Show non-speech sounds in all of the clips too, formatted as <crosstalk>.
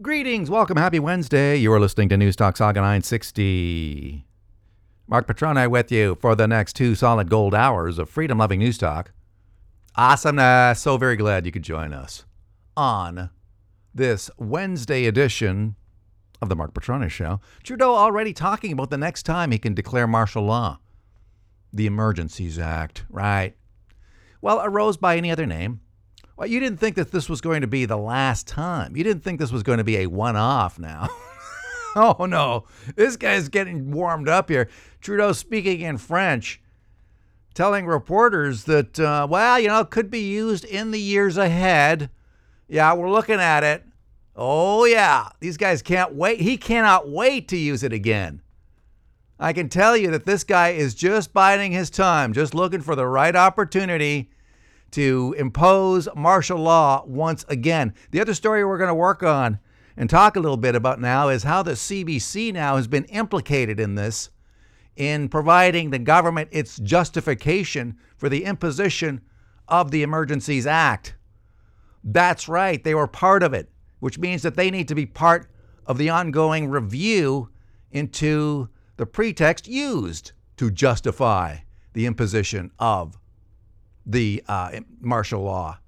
Greetings, welcome, happy Wednesday. You are listening to News Talk Saga 960. Marc Patrone with you for the next two solid gold hours of freedom loving News Talk. Awesomeness. Uh, so very glad you could join us on this Wednesday edition of the Marc Patrone Show. Trudeau already talking about the next time he can declare martial law. The Emergencies Act, right? Well, arose by any other name. Well, you didn't think that this was going to be the last time. You didn't think this was going to be a one off now. <laughs> oh, no. This guy's getting warmed up here. Trudeau speaking in French, telling reporters that, uh, well, you know, it could be used in the years ahead. Yeah, we're looking at it. Oh, yeah. These guys can't wait. He cannot wait to use it again. I can tell you that this guy is just biding his time, just looking for the right opportunity to impose martial law once again. The other story we're going to work on and talk a little bit about now is how the CBC now has been implicated in this in providing the government its justification for the imposition of the Emergencies Act. That's right, they were part of it, which means that they need to be part of the ongoing review into the pretext used to justify the imposition of the uh, martial law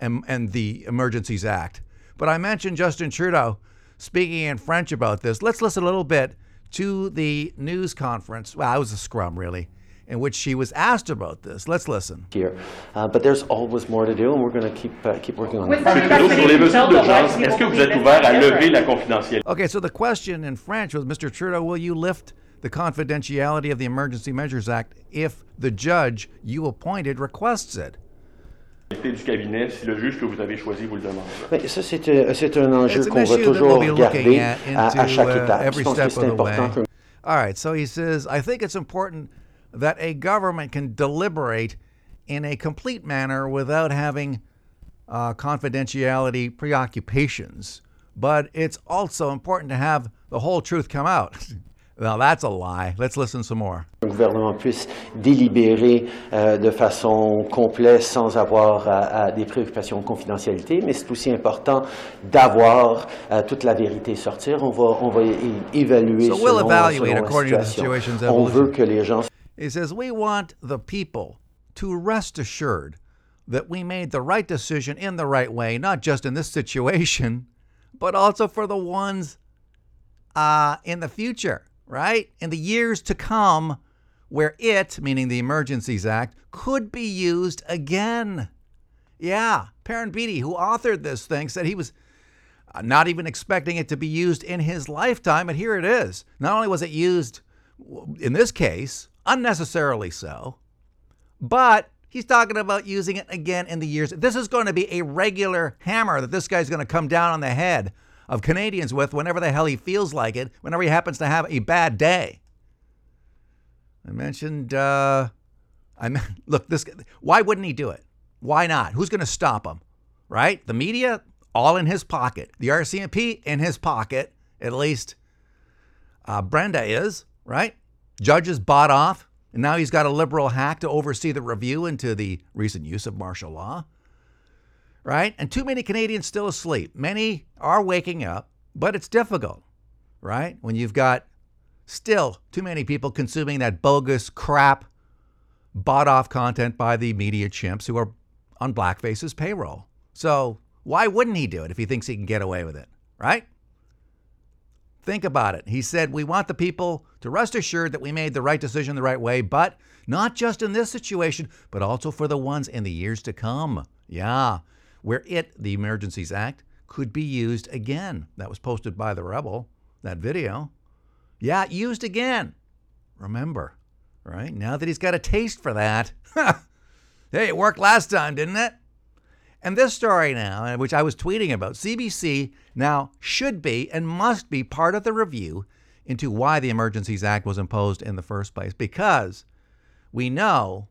and, and the Emergencies Act. But I mentioned Justin Trudeau speaking in French about this. Let's listen a little bit to the news conference. Well, it was a scrum, really, in which she was asked about this. Let's listen. Here, uh, but there's always more to do, and we're going to keep uh, keep working on With that. the Trudeau, sur les mesures d'urgence, est-ce que vous êtes ouvert à lever la confidentialité? Okay, so the question in French was Mr. Trudeau, will you lift the confidentiality of the Emergency Measures Act if the judge you appointed requests it? du cabinet si le juge que vous avez choisi vous le demande. Mais ça, c'est euh, c'est un enjeu an qu'on va issue that toujours we'll be looking regarder at à, à chaque uh, étape. every Je pense que step c'est of the important way. que All right, so he says, I think it's important that a government can deliberate in a complete manner without having uh, confidentiality preoccupations. But it's also important to have the whole truth come out. <laughs> now, that's a lie. Let's listen some more. le gouvernement puisse délibérer euh, de façon complète sans avoir euh, euh, des préoccupations de confidentialité, mais c'est aussi important d'avoir euh, toute la vérité sortir. On va, on va évaluer So we'll selon, evaluate selon la according to the situation. situation's On veut que les gens He says, We want the people to rest assured that we made the right decision in the right way, not just in this situation, but also for the ones uh, in the future, right? In the years to come, where it, meaning the Emergencies Act, could be used again. Yeah, Perrin Beatty, who authored this thing, said he was uh, not even expecting it to be used in his lifetime, and here it is. Not only was it used in this case, unnecessarily so, but he's talking about using it again in the years. This is going to be a regular hammer that this guy's going to come down on the head of Canadians with whenever the hell he feels like it, whenever he happens to have a bad day. I mentioned, uh, I mean, <laughs> look, this. Why wouldn't he do it? Why not? Who's going to stop him? Right? The media, all in his pocket. The RCMP in his pocket. At least uh, Brenda is right. Judges bought off, and now he's got a liberal hack to oversee the review into the recent use of martial law. Right? And too many Canadians still asleep. Many are waking up, but it's difficult. Right? When you've got still too many people consuming that bogus crap bought off content by the media chimps who are on Blackface's payroll. So why wouldn't he do it if he thinks he can get away with it? Right? Think about it. He said, We want the people to rest assured that we made the right decision the right way, but not just in this situation, but also for the ones in the years to come. Yeah, where it, the Emergencies Act, could be used again. That was posted by The Rebel, that video. Yeah, used again. Remember, right? Now that he's got a taste for that. <laughs> hey, it worked last time, didn't it? And this story now, uh, which I was tweeting about, CBC now should be and must be part of the review into why the Emergencies Act was imposed in the first place, because we know,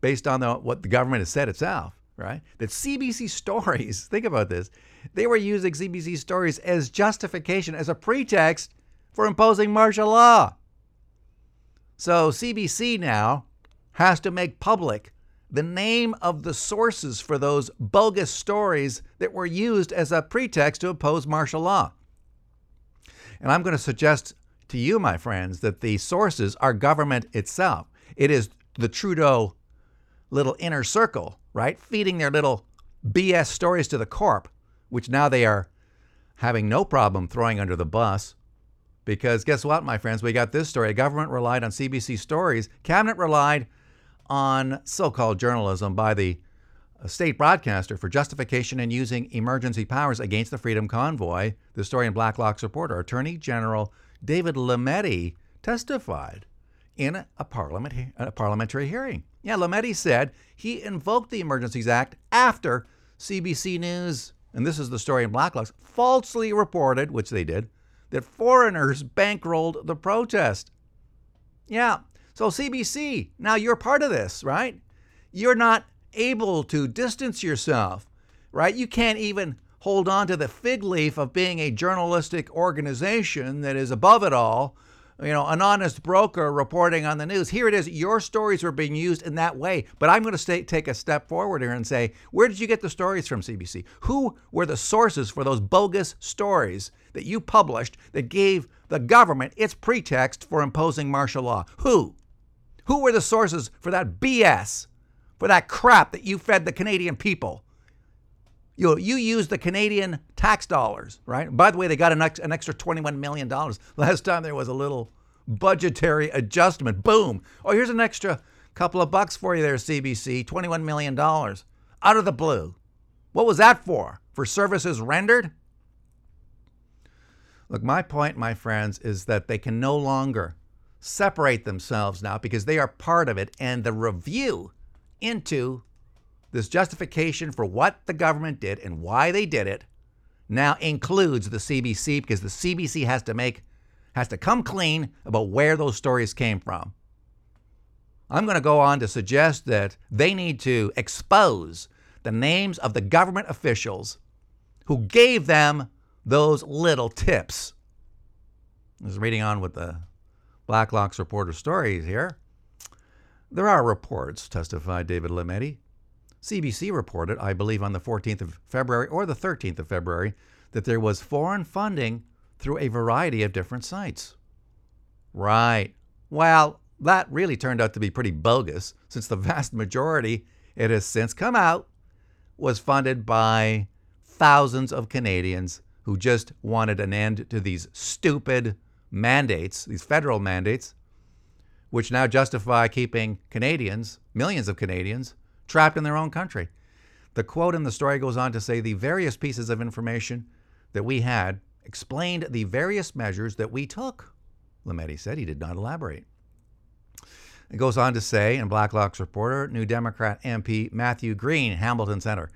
based on the, what the government has said itself, right, that CBC stories, <laughs> think about this, they were using CBC stories as justification, as a pretext for imposing martial law. So CBC now has to make public the name of the sources for those bogus stories that were used as a pretext to oppose martial law. And I'm going to suggest to you, my friends, that the sources are government itself. It is the Trudeau little inner circle, right? Feeding their little BS stories to the corp, which now they are having no problem throwing under the bus. Because guess what, my friends? We got this story. Government relied on CBC stories. Cabinet relied on so called journalism by the uh, state broadcaster for justification in using emergency powers against the Freedom Convoy. The story in Blacklock's reporter, Attorney General David Lametti testified in a, parliament, a parliamentary hearing. Yeah, Lametti said he invoked the Emergencies Act after CBC News, and this is the story in Blacklocks, falsely reported, which they did, that foreigners bankrolled the protest. Yeah, so CBC, now you're part of this, right? You're not able to distance yourself, right? You can't even hold on to the fig leaf of being a journalistic organization that is above it all, you know, an honest broker reporting on the news. Here it is. Your stories are being used in that way. But I'm going to stay, take a step forward here and say, where did you get the stories from, CBC? Who were the sources for those bogus stories that you published that gave the government its pretext for imposing martial law? Who? Who were the sources for that BS, for that crap that you fed the Canadian people? You, you used the Canadian tax dollars, right? By the way, they got an, ex, an extra $21 million. <laughs> Last time there was a little budgetary adjustment. Boom. Oh, here's an extra couple of bucks for you there, CBC. $21 million out of the blue. What was that for? For services rendered? Look, my point, my friends, is that they can no longer separate themselves now because they are part of it. And the review into this justification for what the government did and why they did it now includes the CBC because the CBC has to make has to come clean about where those stories came from. I'm going to go on to suggest that they need to expose the names of the government officials who gave them those little tips. I was reading on with the Blacklock's reporter stories here. There are reports, testified David Lametti. CBC reported, I believe on the 14th of February or the 13th of February, that there was foreign funding through a variety of different sites. Right. Well, that really turned out to be pretty bogus, since the vast majority, it has since come out, was funded by thousands of Canadians who just wanted an end to these stupid mandates, these federal mandates, which now justify keeping Canadians, millions of Canadians, trapped in their own country. The quote in the story goes on to say the various pieces of information that we had explained the various measures that we took. Lametti said he did not elaborate. It goes on to say, in Blacklock's reporter, New Democrat MP Matthew Green, Hamilton Center,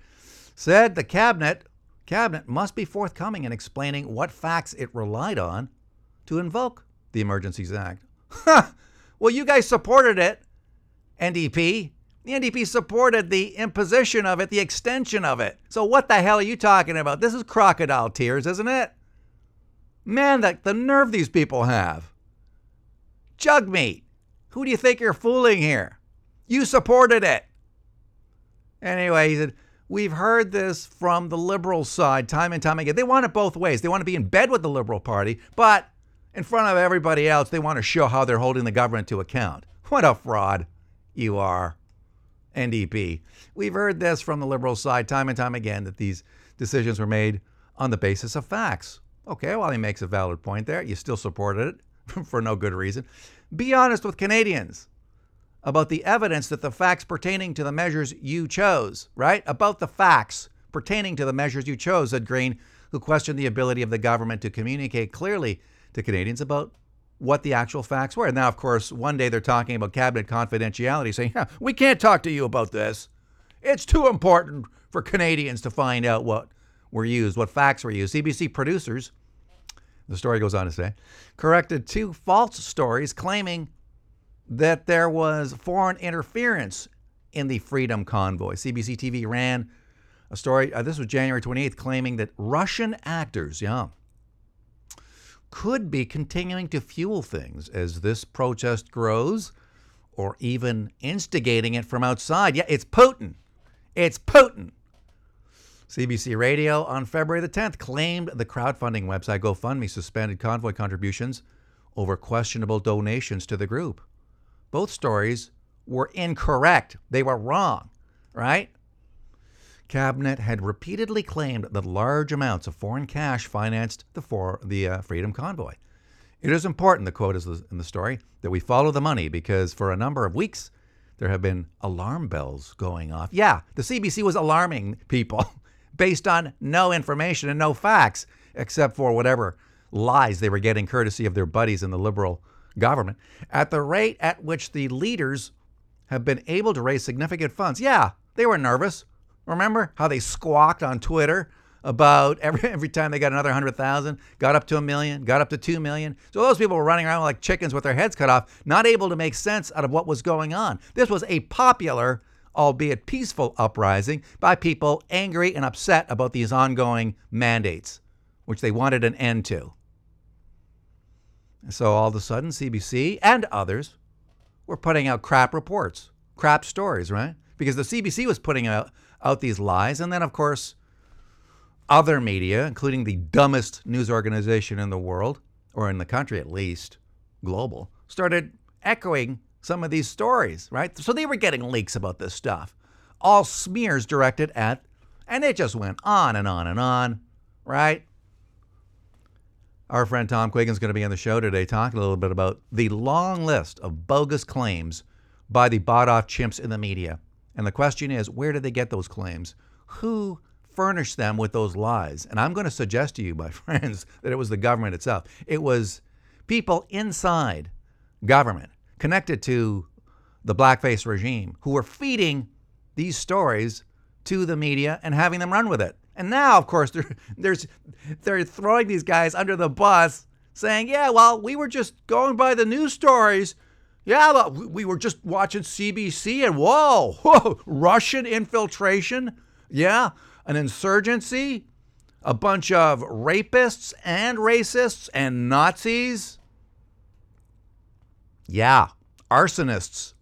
said the cabinet cabinet must be forthcoming in explaining what facts it relied on to invoke the Emergencies Act. <laughs> well, you guys supported it, NDP. The NDP supported the imposition of it, the extension of it. So what the hell are you talking about? This is crocodile tears, isn't it? Man, the, the nerve these people have. Jugmeat. Who do you think you're fooling here? You supported it. Anyway, he said, We've heard this from the liberal side time and time again. They want it both ways. They want to be in bed with the Liberal Party, but in front of everybody else, they want to show how they're holding the government to account. What a fraud you are, NDP. We've heard this from the liberal side time and time again that these decisions were made on the basis of facts. Okay, well, he makes a valid point there. You still supported it <laughs> for no good reason. Be honest with Canadians about the evidence that the facts pertaining to the measures you chose, right? About the facts pertaining to the measures you chose, said Green, who questioned the ability of the government to communicate clearly to Canadians about what the actual facts were. And now, of course, one day they're talking about cabinet confidentiality, saying, yeah, we can't talk to you about this. It's too important for Canadians to find out what were used, what facts were used. CBC producers, the story goes on to say, corrected two false stories claiming that there was foreign interference in the Freedom Convoy. CBC TV ran a story, uh, this was January 28th, claiming that Russian actors, yeah, could be continuing to fuel things as this protest grows or even instigating it from outside. Yeah, it's Putin. It's Putin. CBC Radio on February the 10th claimed the crowdfunding website GoFundMe suspended convoy contributions over questionable donations to the group. Both stories were incorrect. They were wrong, right? Cabinet had repeatedly claimed that large amounts of foreign cash financed the, for, the uh, Freedom Convoy. It is important, the quote is in the story, that we follow the money because for a number of weeks there have been alarm bells going off. Yeah, the CBC was alarming people <laughs> based on no information and no facts, except for whatever lies they were getting courtesy of their buddies in the liberal government. At the rate at which the leaders have been able to raise significant funds, yeah, they were nervous. Remember how they squawked on Twitter about every <laughs> every time they got another hundred thousand, got up to a million, got up to two million. So those people were running around like chickens with their heads cut off, not able to make sense out of what was going on. This was a popular, albeit peaceful, uprising by people angry and upset about these ongoing mandates, which they wanted an end to. So all of a sudden, CBC and others were putting out crap reports, crap stories, right? Because the CBC was putting out out these lies. And then, of course, other media, including the dumbest news organization in the world, or in the country at least, global, started echoing some of these stories, right? So they were getting leaks about this stuff, all smears directed at, and it just went on and on and on, right? Our friend Tom Quiggin's going to be on the show today talking a little bit about the long list of bogus claims by the bought off chimps in the media. And the question is, where did they get those claims? Who furnished them with those lies? And I'm going to suggest to you, my <laughs> friends, that it was the government itself. It was people inside government connected to the blackface regime who were feeding these stories to the media and having them run with it. And now, of course, <laughs> they're, there's, they're throwing these guys under the bus saying, yeah, well, we were just going by the news stories yeah, we were just watching CBC and whoa, <laughs> whoa, Russian infiltration. Yeah, an insurgency, a bunch of rapists and racists and Nazis. Yeah, arsonists.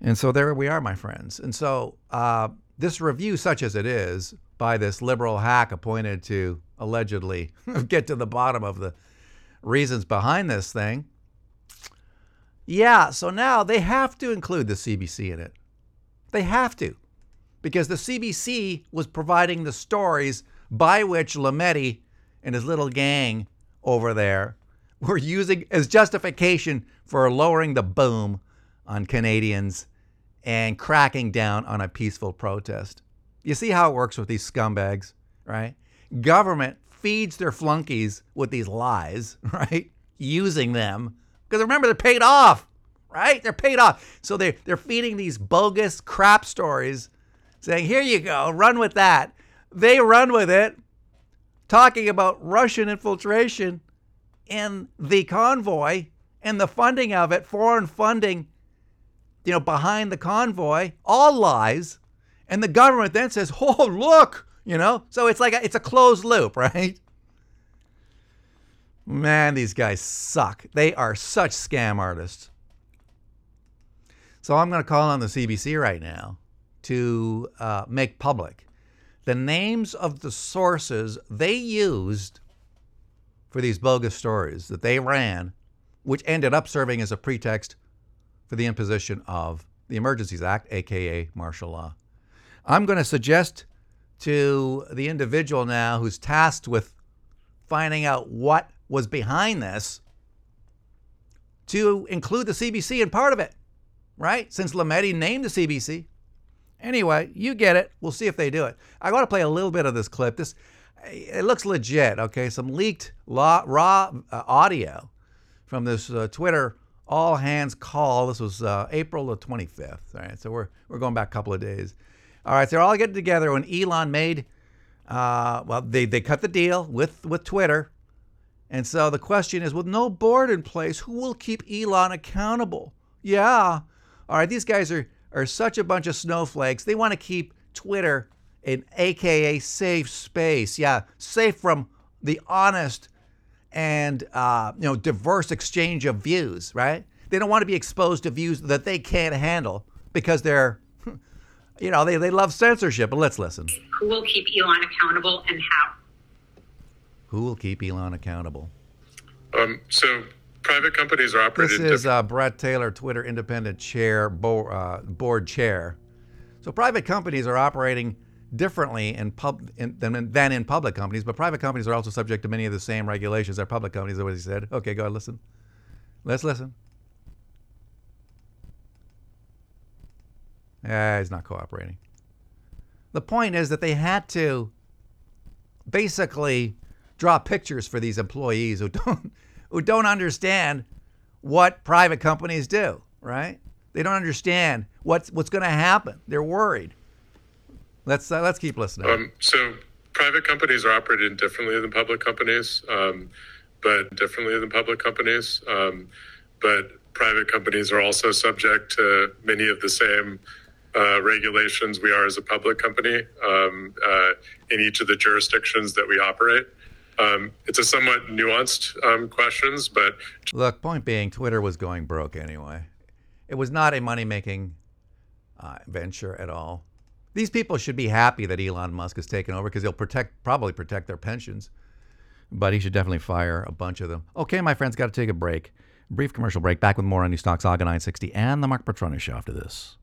And so there we are, my friends. And so uh, this review, such as it is, by this liberal hack appointed to allegedly <laughs> get to the bottom of the reasons behind this thing yeah, so now they have to include the CBC in it. They have to. Because the CBC was providing the stories by which Lametti and his little gang over there were using as justification for lowering the boom on Canadians and cracking down on a peaceful protest. You see how it works with these scumbags, right? Government feeds their flunkies with these lies, <laughs> right? Using them because remember, they're paid off, right? They're paid off. So they're, they're feeding these bogus crap stories, saying, here you go, run with that. They run with it, talking about Russian infiltration in the convoy and the funding of it, foreign funding, you know, behind the convoy, all lies. And the government then says, oh, look, you know? So it's like a, it's a closed loop, <laughs> right? Man, these guys suck. They are such scam artists. So I'm going to call on the CBC right now to uh, make public the names of the sources they used for these bogus stories that they ran, which ended up serving as a pretext for the imposition of the Emergencies Act, aka martial law. I'm going to suggest to the individual now who's tasked with finding out what was behind this to include the CBC in part of it, right? Since Lametti named the CBC. Anyway, you get it. We'll see if they do it. I want to play a little bit of this clip. This it looks legit. Okay, some leaked raw, raw uh, audio from this uh, Twitter all hands call. This was uh, April the 25th. All right, so we're we're going back a couple of days. All right, so they're all getting together when Elon made. Uh, well, they they cut the deal with with Twitter and so the question is with no board in place, who will keep Elon accountable? Yeah. All right, these guys are, are such a bunch of snowflakes. They want to keep Twitter an AKA safe space. Yeah, safe from the honest and uh, you know diverse exchange of views, right? They don't want to be exposed to views that they can't handle because they're <laughs> You know, they, they love censorship, but let's listen. Who will keep Elon accountable and how? Who will keep Elon accountable? Um, so private companies are This is uh, Bret Taylor, Twitter independent chair, bo- uh, board chair. So private companies are operating differently in pub in, than, than in public companies, but private companies are also subject to many of the same regulations that public companies. Is what he said. Okay, go ahead, listen. Let's listen. Yeah, he's not cooperating. The point is that they had to basically draw pictures for these employees who <laughs> don't who don't understand what private companies do, right? They don't understand what's what's going to happen. They're worried. Let's uh, let's keep listening. um, so private companies are operated differently than public companies, um, but differently than public companies. Um, but private companies are also subject to many of the same uh, regulations we are as a public company um, uh, in each of the jurisdictions that we operate. Um, it's a somewhat nuanced um, questions, but Look, point being, Twitter was going broke anyway. It was not a money making uh, venture at all. These people should be happy that Elon Musk has taken over because he'll protect, probably protect their pensions. But he should definitely fire a bunch of them. Okay, my friends, got to take a break. Brief commercial break. Back with more on News Talk, Saga 960 and the Marc Patrone Show after this.